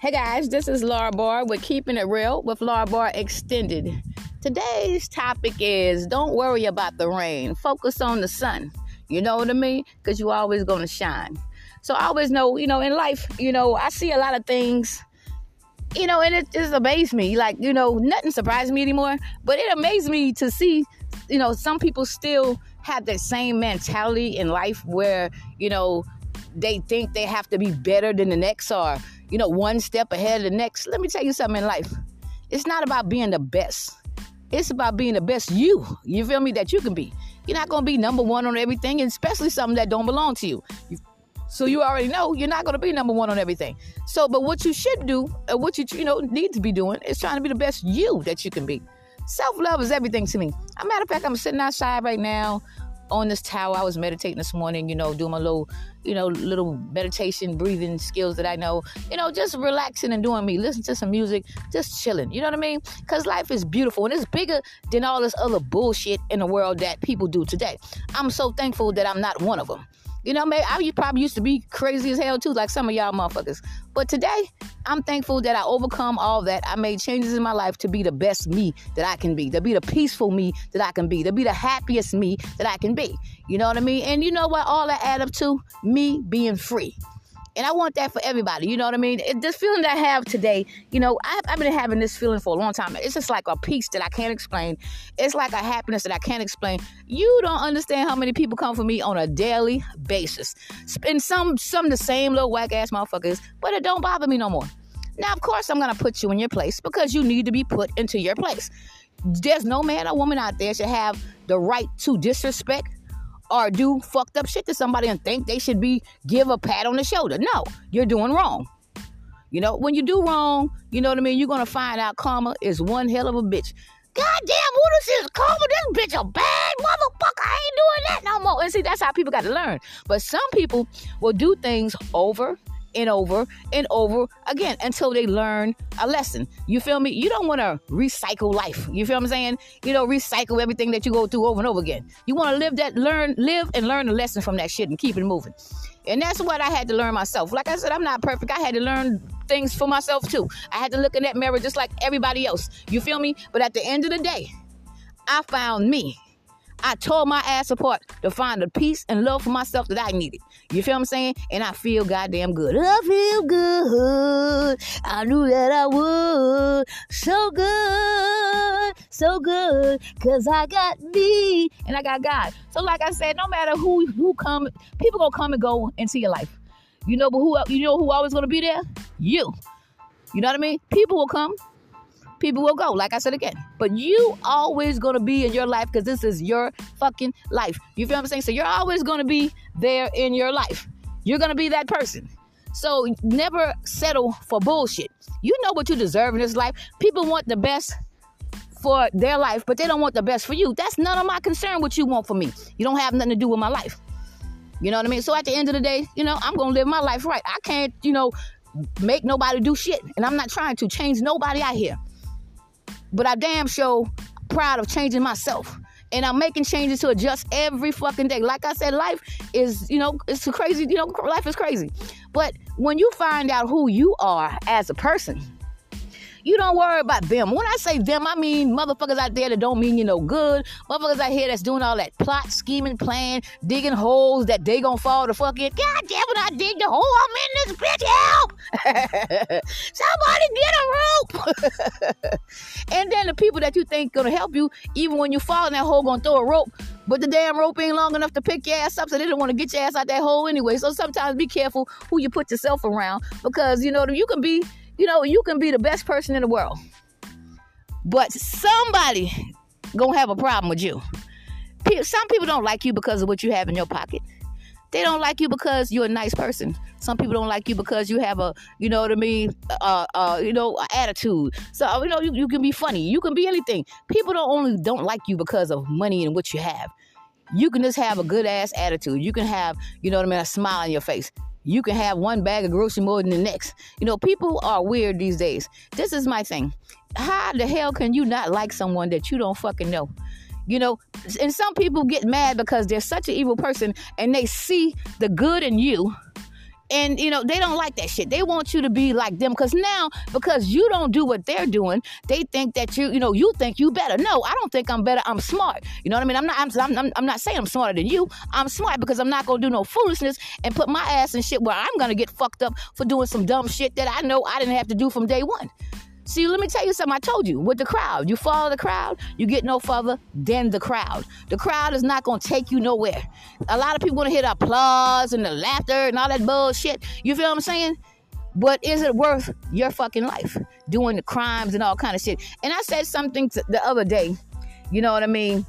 Hey guys, this is Laura Barr with Keeping It Real with Laura Barr Extended. Today's topic is don't worry about the rain, focus on the sun. You know what I mean? Because you're always going to shine. So I always know, you know, in life, you know, I see a lot of things, you know, and it just amazes me. Like, you know, nothing surprises me anymore, but it amazes me to see, you know, some people still have that same mentality in life where, you know, they think they have to be better than the next or, you know, one step ahead of the next. Let me tell you something in life. It's not about being the best. It's about being the best you. You feel me? That you can be. You're not gonna be number one on everything, especially something that don't belong to you. you so you already know you're not gonna be number one on everything. So, but what you should do, uh, what you you know need to be doing, is trying to be the best you that you can be. Self love is everything to me. As a matter of fact, I'm sitting outside right now on this tower. I was meditating this morning, you know, doing my little, you know, little meditation, breathing skills that I know, you know, just relaxing and doing me, listen to some music, just chilling. You know what I mean? Because life is beautiful and it's bigger than all this other bullshit in the world that people do today. I'm so thankful that I'm not one of them. You know, maybe I probably used to be crazy as hell too, like some of y'all motherfuckers. But today, I'm thankful that I overcome all that. I made changes in my life to be the best me that I can be, to be the peaceful me that I can be, to be the happiest me that I can be. You know what I mean? And you know what? All that add up to me being free. And I want that for everybody. You know what I mean? It, this feeling that I have today, you know, I've, I've, been having this feeling for a long time. It's just like a peace that I can't explain. It's like a happiness that I can't explain. You don't understand how many people come for me on a daily basis. And some, some the same little whack ass motherfuckers, but it don't bother me no more. Now, of course, I'm going to put you in your place because you need to be put into your place. There's no man or woman out there should have the right to disrespect or do fucked up shit to somebody and think they should be give a pat on the shoulder. No, you're doing wrong. You know, when you do wrong, you know what I mean? You're gonna find out karma is one hell of a bitch. God damn, what is this karma? This bitch a bad motherfucker. I ain't doing that no more. And see, that's how people got to learn. But some people will do things over and over and over again until they learn a lesson. You feel me? You don't want to recycle life. You feel what I'm saying? You know, recycle everything that you go through over and over again. You want to live that, learn, live and learn a lesson from that shit and keep it moving. And that's what I had to learn myself. Like I said, I'm not perfect. I had to learn things for myself too. I had to look in that mirror just like everybody else. You feel me? But at the end of the day, I found me. I tore my ass apart to find the peace and love for myself that I needed. You feel what I'm saying? And I feel goddamn good. I feel good. I knew that I would. So good. So good. Cause I got me and I got God. So like I said, no matter who who come, people gonna come and go into your life. You know, but who you know who always gonna be there? You. You know what I mean? People will come, people will go, like I said again. But you always gonna be in your life because this is your fucking life. You feel what I'm saying? So you're always gonna be there in your life. You're gonna be that person. So never settle for bullshit. You know what you deserve in this life. People want the best for their life, but they don't want the best for you. That's none of my concern what you want for me. You don't have nothing to do with my life. You know what I mean? So at the end of the day, you know, I'm gonna live my life right. I can't, you know, make nobody do shit. And I'm not trying to change nobody out here. But I damn sure proud of changing myself. And I'm making changes to adjust every fucking day. Like I said, life is, you know, it's crazy. You know, life is crazy. But when you find out who you are as a person, you don't worry about them. When I say them, I mean motherfuckers out there that don't mean you no good. Motherfuckers out here that's doing all that plot, scheming, plan, digging holes that they gonna fall the fuck in. God damn it, I dig the hole. I'm in this bitch. Help! Somebody get a rope. and then the people that you think gonna help you, even when you fall in that hole, gonna throw a rope. But the damn rope ain't long enough to pick your ass up, so they don't want to get your ass out that hole anyway. So sometimes be careful who you put yourself around because you know you can be you know, you can be the best person in the world, but somebody gonna have a problem with you. Some people don't like you because of what you have in your pocket. They don't like you because you're a nice person. Some people don't like you because you have a, you know what I mean, uh, uh, you know, attitude. So you know, you, you can be funny. You can be anything. People don't only don't like you because of money and what you have. You can just have a good ass attitude. You can have, you know what I mean, a smile on your face you can have one bag of grocery more than the next. You know, people are weird these days. This is my thing. How the hell can you not like someone that you don't fucking know? You know, and some people get mad because they're such an evil person and they see the good in you And you know, they don't like that shit. They want you to be like them because now, because you don't do what they're doing, they think that you, you know, you think you better. No, I don't think I'm better. I'm smart. You know what I mean? I'm not. I'm. I'm, I'm not saying I'm smarter than you. I'm smart because I'm not gonna do no foolishness and put my ass in shit where I'm gonna get fucked up for doing some dumb shit that I know I didn't have to do from day one. See, let me tell you something. I told you with the crowd, you follow the crowd, you get no further than the crowd. The crowd is not going to take you nowhere. A lot of people want to hear the applause and the laughter and all that bullshit. You feel what I'm saying? But is it worth your fucking life doing the crimes and all kind of shit? And I said something the other day. You know what I mean?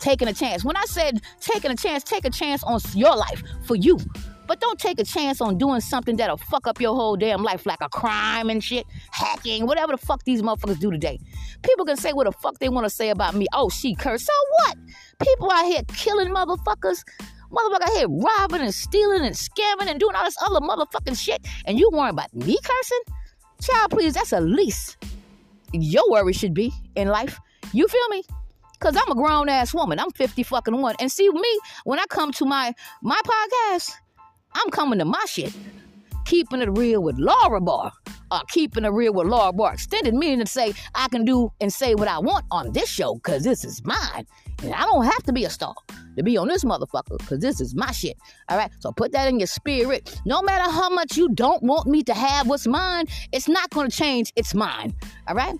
Taking a chance. When I said taking a chance, take a chance on your life for you. But don't take a chance on doing something that'll fuck up your whole damn life, like a crime and shit, hacking, whatever the fuck these motherfuckers do today. People can say what the fuck they want to say about me. Oh, she cursed. So what? People out here killing motherfuckers. Motherfucker out here robbing and stealing and scamming and doing all this other motherfucking shit. And you worrying about me cursing? Child, please, that's the least your worry should be in life. You feel me? Cause I'm a grown ass woman. I'm 50 fucking one. And see me, when I come to my my podcast, I'm coming to my shit. Keeping it real with Laura Barr. Or keeping it real with Laura Barr. Extended meaning to say I can do and say what I want on this show because this is mine. And I don't have to be a star to be on this motherfucker because this is my shit. All right. So put that in your spirit. No matter how much you don't want me to have what's mine, it's not going to change. It's mine. All right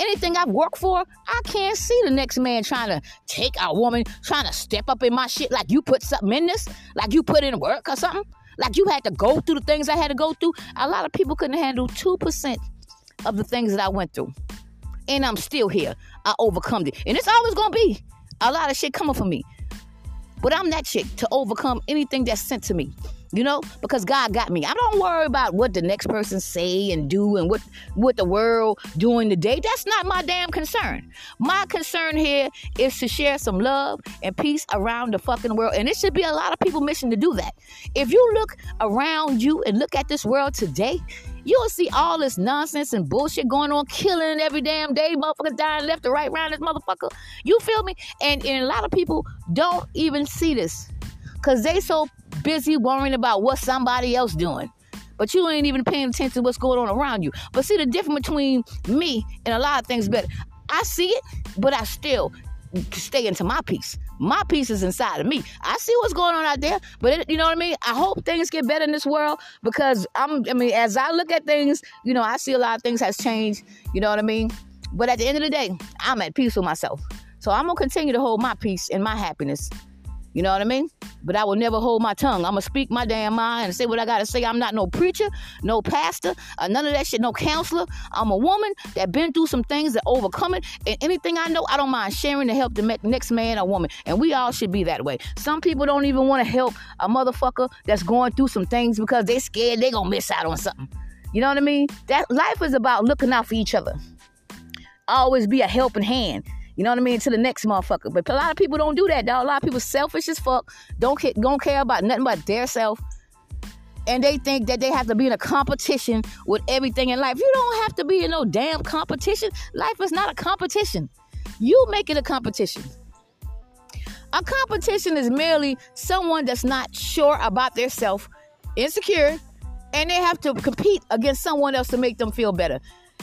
anything I've worked for, I can't see the next man trying to take a woman, trying to step up in my shit like you put something in this, like you put in work or something, like you had to go through the things I had to go through. A lot of people couldn't handle 2% of the things that I went through. And I'm still here. I overcome it. And it's always going to be a lot of shit coming for me. But I'm that chick to overcome anything that's sent to me you know because god got me i don't worry about what the next person say and do and what what the world doing today that's not my damn concern my concern here is to share some love and peace around the fucking world and it should be a lot of people mission to do that if you look around you and look at this world today You'll see all this nonsense and bullshit going on, killing every damn day, motherfuckers dying left or right around this motherfucker. You feel me? And, and a lot of people don't even see this. Cause they so busy worrying about what somebody else doing. But you ain't even paying attention to what's going on around you. But see the difference between me and a lot of things better. I see it, but I still stay into my peace. My peace is inside of me. I see what's going on out there, but it, you know what I mean. I hope things get better in this world because I'm. I mean, as I look at things, you know, I see a lot of things has changed. You know what I mean. But at the end of the day, I'm at peace with myself. So I'm gonna continue to hold my peace and my happiness. You know what I mean? But I will never hold my tongue. I'm going to speak my damn mind and say what I got to say. I'm not no preacher, no pastor, uh, none of that shit, no counselor. I'm a woman that been through some things that overcome it. And anything I know, I don't mind sharing to help the next man or woman. And we all should be that way. Some people don't even want to help a motherfucker that's going through some things because they scared they going to miss out on something. You know what I mean? That life is about looking out for each other. Always be a helping hand. You know what I mean? To the next motherfucker. But a lot of people don't do that, dog. A lot of people selfish as fuck. Don't, don't care about nothing but their self. And they think that they have to be in a competition with everything in life. You don't have to be in no damn competition. Life is not a competition. You make it a competition. A competition is merely someone that's not sure about their self, insecure, and they have to compete against someone else to make them feel better.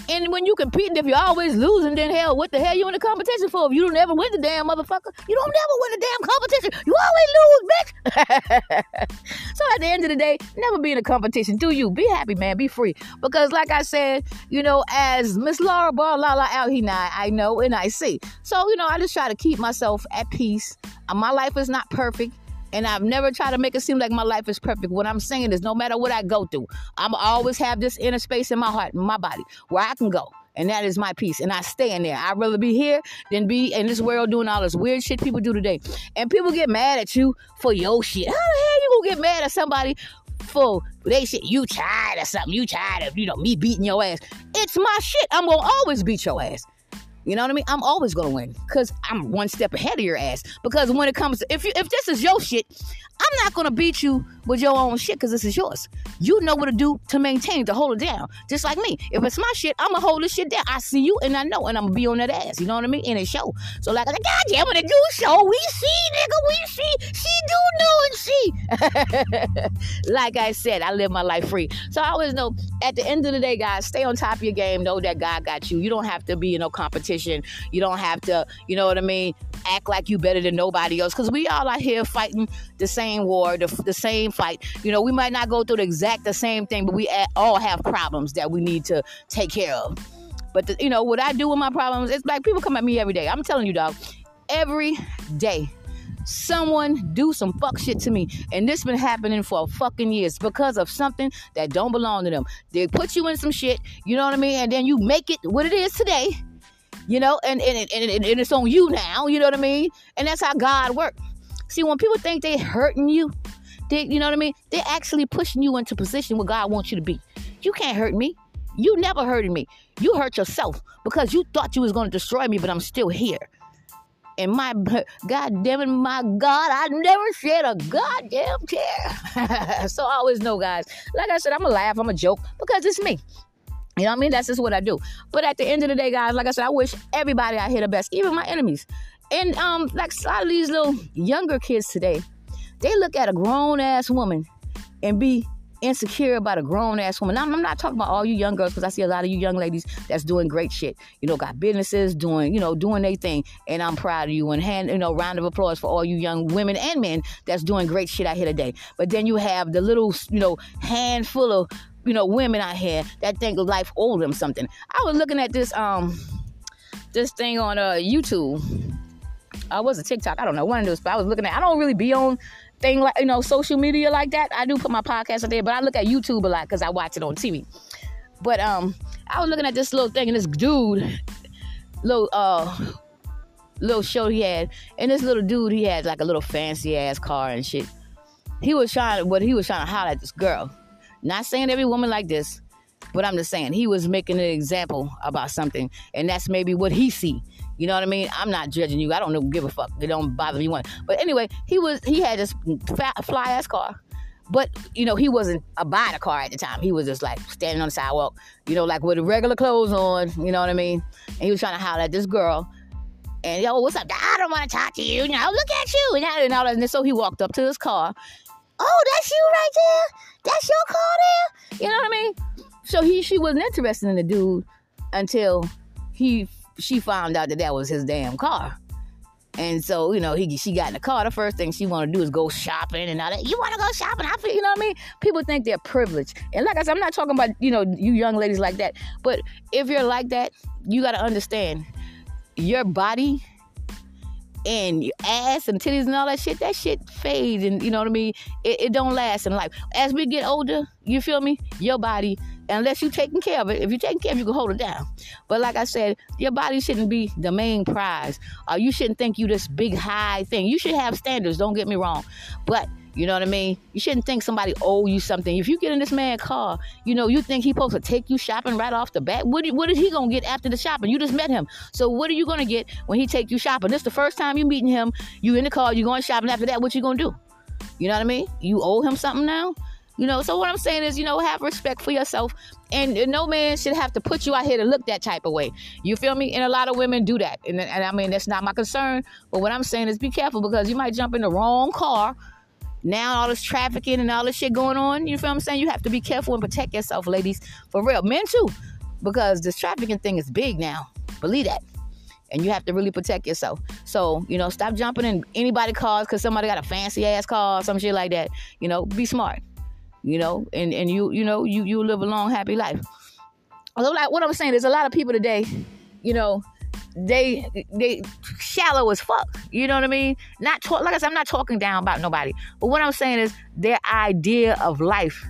And when you competing, if you're always losing, then hell, what the hell you in the competition for? If you don't ever win the damn motherfucker, you don't never win the damn competition. You always lose, bitch. so at the end of the day, never be in a competition. Do you? Be happy, man. Be free. Because like I said, you know, as Miss Laura Barr La out here now, I know and I see. So, you know, I just try to keep myself at peace. My life is not perfect. And I've never tried to make it seem like my life is perfect. What I'm saying is, no matter what I go through, I'm always have this inner space in my heart, in my body, where I can go. And that is my peace. And I stay in there. I'd rather be here than be in this world doing all this weird shit people do today. And people get mad at you for your shit. How the hell you gonna get mad at somebody for they shit you tired or something? You tired of, you know, me beating your ass. It's my shit. I'm gonna always beat your ass. You know what I mean? I'm always gonna win because I'm one step ahead of your ass. Because when it comes to if you if this is your shit, I'm not gonna beat you with your own shit because this is yours. You know what to do to maintain to hold it down. Just like me. If it's my shit, I'ma hold this shit down. I see you and I know, and I'm gonna be on that ass. You know what I mean? In a show. So like, i God damn it, a do show. We see, nigga. We see. She do know and see. like I said, I live my life free. So I always know at the end of the day, guys, stay on top of your game. Know that God got you. You don't have to be in no competition. You don't have to, you know what I mean, act like you better than nobody else. Because we all out here fighting the same war, the, the same fight. You know, we might not go through the exact the same thing, but we all have problems that we need to take care of. But the, you know what I do with my problems? It's like people come at me every day. I'm telling you, dog, every day someone do some fuck shit to me. And this been happening for fucking years because of something that don't belong to them. They put you in some shit, you know what I mean? And then you make it what it is today, you know, and, and, and, and, and it's on you now, you know what I mean? And that's how God works. See, when people think they hurting you, they, you know what I mean? They're actually pushing you into position where God wants you to be. You can't hurt me. You never hurted me. You hurt yourself because you thought you was going to destroy me, but I'm still here. And my God damn it, my God, I never shed a goddamn tear. so I always know, guys. Like I said, I'm a laugh, I'm a joke because it's me. You know what I mean? That's just what I do. But at the end of the day, guys, like I said, I wish everybody out here the best, even my enemies. And um, like a lot of these little younger kids today, they look at a grown ass woman and be insecure about a grown ass woman. I'm, I'm, not talking about all you young girls because I see a lot of you young ladies that's doing great shit. You know, got businesses, doing, you know, doing their thing. And I'm proud of you. And hand, you know, round of applause for all you young women and men that's doing great shit out here today. But then you have the little, you know, handful of, you know, women out here that think life owes them something. I was looking at this, um, this thing on uh, YouTube. I was a TikTok. I don't know one of those, but I was looking at. I don't really be on thing like you know social media like that. I do put my podcast out there, but I look at YouTube a lot because I watch it on TV. But um, I was looking at this little thing and this dude, little uh, little show he had, and this little dude he had like a little fancy ass car and shit. He was trying, what he was trying to holler at this girl. Not saying every woman like this, but I'm just saying he was making an example about something, and that's maybe what he see. You know what I mean? I'm not judging you. I don't give a fuck. It don't bother me one. But anyway, he was he had this fly ass car. But you know, he wasn't a buying a car at the time. He was just like standing on the sidewalk, you know, like with regular clothes on. You know what I mean? And he was trying to holler at this girl. And yo, what's up? I don't want to talk to you. Now look at you and all that. And so he walked up to his car. Oh, that's you right there. That's your car there. You know what I mean? So he she wasn't interested in the dude until he she found out that that was his damn car. And so, you know, he she got in the car. The first thing she want to do is go shopping and all that. You want to go shopping? I feel, you know what I mean? People think they're privileged. And like I said, I'm not talking about, you know, you young ladies like that. But if you're like that, you got to understand your body and your ass and titties and all that shit, that shit fades and you know what I mean? It, it don't last in life. As we get older, you feel me? Your body unless you're taking care of it. If you're taking care of it, you can hold it down. But like I said, your body shouldn't be the main prize. Or uh, you shouldn't think you this big high thing. You should have standards, don't get me wrong. But you know what I mean? You shouldn't think somebody owe you something. If you get in this man's car, you know, you think he's supposed to take you shopping right off the bat. What, what is he going to get after the shopping? You just met him. So what are you going to get when he take you shopping? This the first time you meeting him. You in the car, you going shopping. After that, what you going to do? You know what I mean? You owe him something now? You know, so what I'm saying is, you know, have respect for yourself. And no man should have to put you out here to look that type of way. You feel me? And a lot of women do that. And, and I mean, that's not my concern. But what I'm saying is be careful because you might jump in the wrong car. Now all this trafficking and all this shit going on. You feel what I'm saying? You have to be careful and protect yourself, ladies. For real. Men too. Because this trafficking thing is big now. Believe that and you have to really protect yourself. So, you know, stop jumping in anybody cars because somebody got a fancy ass car or some shit like that. You know, be smart you know, and, and you, you know, you, you live a long, happy life. Although, like what I'm saying, there's a lot of people today, you know, they they shallow as fuck. You know what I mean? Not talk, like I said, I'm not talking down about nobody. But what I'm saying is their idea of life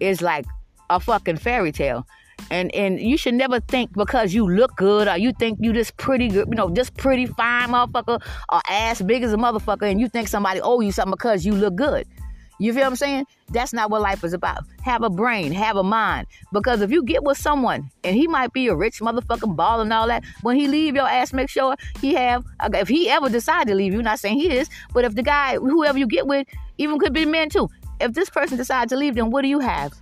is like a fucking fairy tale. And and you should never think because you look good or you think you just pretty good, you know, just pretty fine motherfucker or ass big as a motherfucker and you think somebody owe you something because you look good. You feel what I'm saying? That's not what life is about. Have a brain, have a mind. Because if you get with someone and he might be a rich motherfucking ball and all that, when he leave your ass, make sure he have. Uh, if he ever decide to leave you, not saying he is, but if the guy, whoever you get with, even could be men too. If this person decides to leave, then what do you have?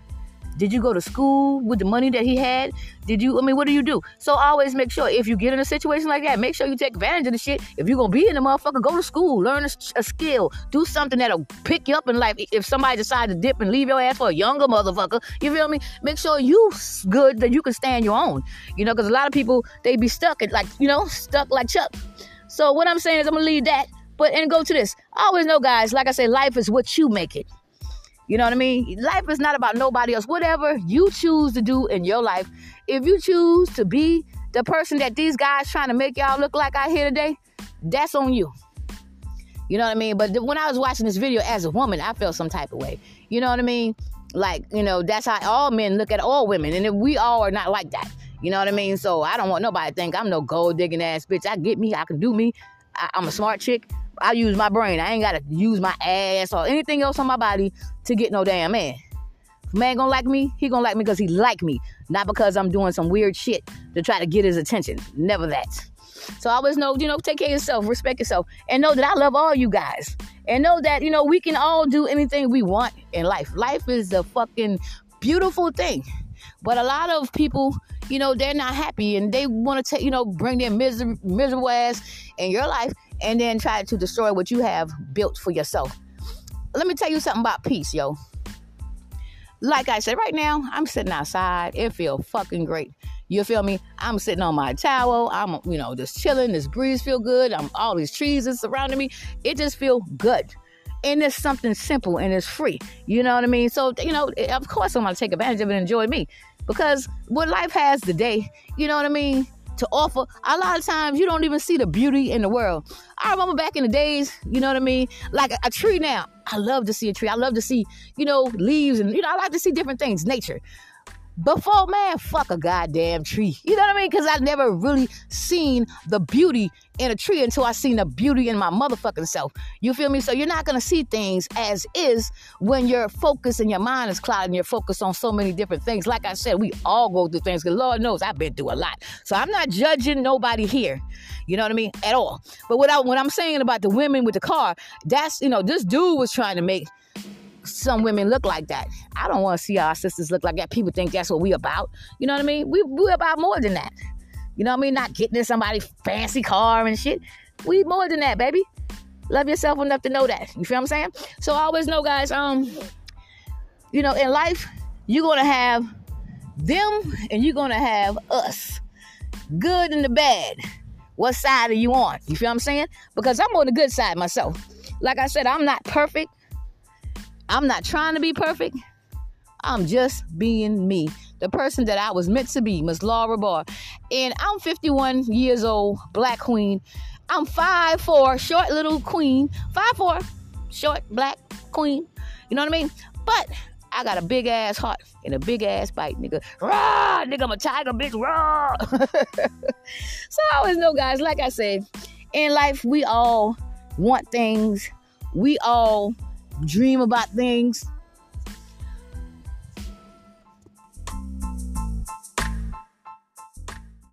Did you go to school with the money that he had? Did you, I mean, what do you do? So always make sure if you get in a situation like that, make sure you take advantage of the shit. If you're going to be in the motherfucker, go to school, learn a, a, skill, do something that'll pick you up in life. If somebody decides to dip and leave your ass for a younger motherfucker, you feel me? Make sure you good that you can stand your own. You know, because a lot of people, they be stuck at like, you know, stuck like Chuck. So what I'm saying is I'm going to leave that. But, and go to this. I always know, guys, like I say, life is what you make it. You know what I mean? Life is not about nobody else. Whatever you choose to do in your life, if you choose to be the person that these guys trying to make y'all look like out here today, that's on you. You know what I mean? But when I was watching this video as a woman, I felt some type of way. You know what I mean? Like, you know, that's how all men look at all women. And if we all are not like that. You know what I mean? So I don't want nobody to think I'm no gold digging ass bitch. I get me. I can do me. I, I'm a smart chick. I use my brain. I ain't gotta use my ass or anything else on my body to get no damn man. Man gonna like me, he gonna like me because he like me, not because I'm doing some weird shit to try to get his attention. Never that. So I always know, you know, take care of yourself, respect yourself, and know that I love all you guys. And know that, you know, we can all do anything we want in life. Life is a fucking beautiful thing. But a lot of people, you know, they're not happy and they want to take, you know, bring their miser- miserable ass in your life and then try to destroy what you have built for yourself. Let me tell you something about peace, yo. Like I said, right now, I'm sitting outside. It feel fucking great. You feel me? I'm sitting on my towel. I'm, you know, just chilling. This breeze feel good. I'm all these trees is surrounding me. It just feel good. And it's something simple and it's free. You know what I mean? So, you know, of course I'm gonna take advantage of it and enjoy me. Because what life has today, you know what I mean? to offer. A lot of times you don't even see the beauty in the world. I remember back in the days, you know what I mean? Like a, a tree now. I love to see a tree. I love to see, you know, leaves and, you know, I like to see different things, nature. Before, man, fuck a goddamn tree. You know what I mean? Because I never really seen the beauty in a tree until I seen the beauty in my motherfucking self. You feel me? So you're not gonna see things as is when your focus and your mind is clouded and you're focused on so many different things. Like I said, we all go through things because Lord knows I've been through a lot. So I'm not judging nobody here. You know what I mean? At all. But what, I, what I'm saying about the women with the car, that's, you know, this dude was trying to make some women look like that. I don't want to see our sisters look like that. People think that's what we about. You know what I mean? We we about more than that. You know what I mean? Not getting in somebody's fancy car and shit. We more than that, baby. Love yourself enough to know that. You feel what I'm saying? So I always know, guys, um, you know, in life, you're gonna have them and you're gonna have us. Good and the bad. What side are you on? You feel what I'm saying? Because I'm on the good side myself. Like I said, I'm not perfect. I'm not trying to be perfect. I'm just being me, the person that I was meant to be, Miss Laura Barr. And I'm 51 years old, black queen. I'm 5'4, short little queen. 5'4, short black queen. You know what I mean? But I got a big ass heart and a big ass bite, nigga. Raw, nigga, I'm a tiger, bitch, raw. so I always know, guys, like I said, in life, we all want things. We all dream about things.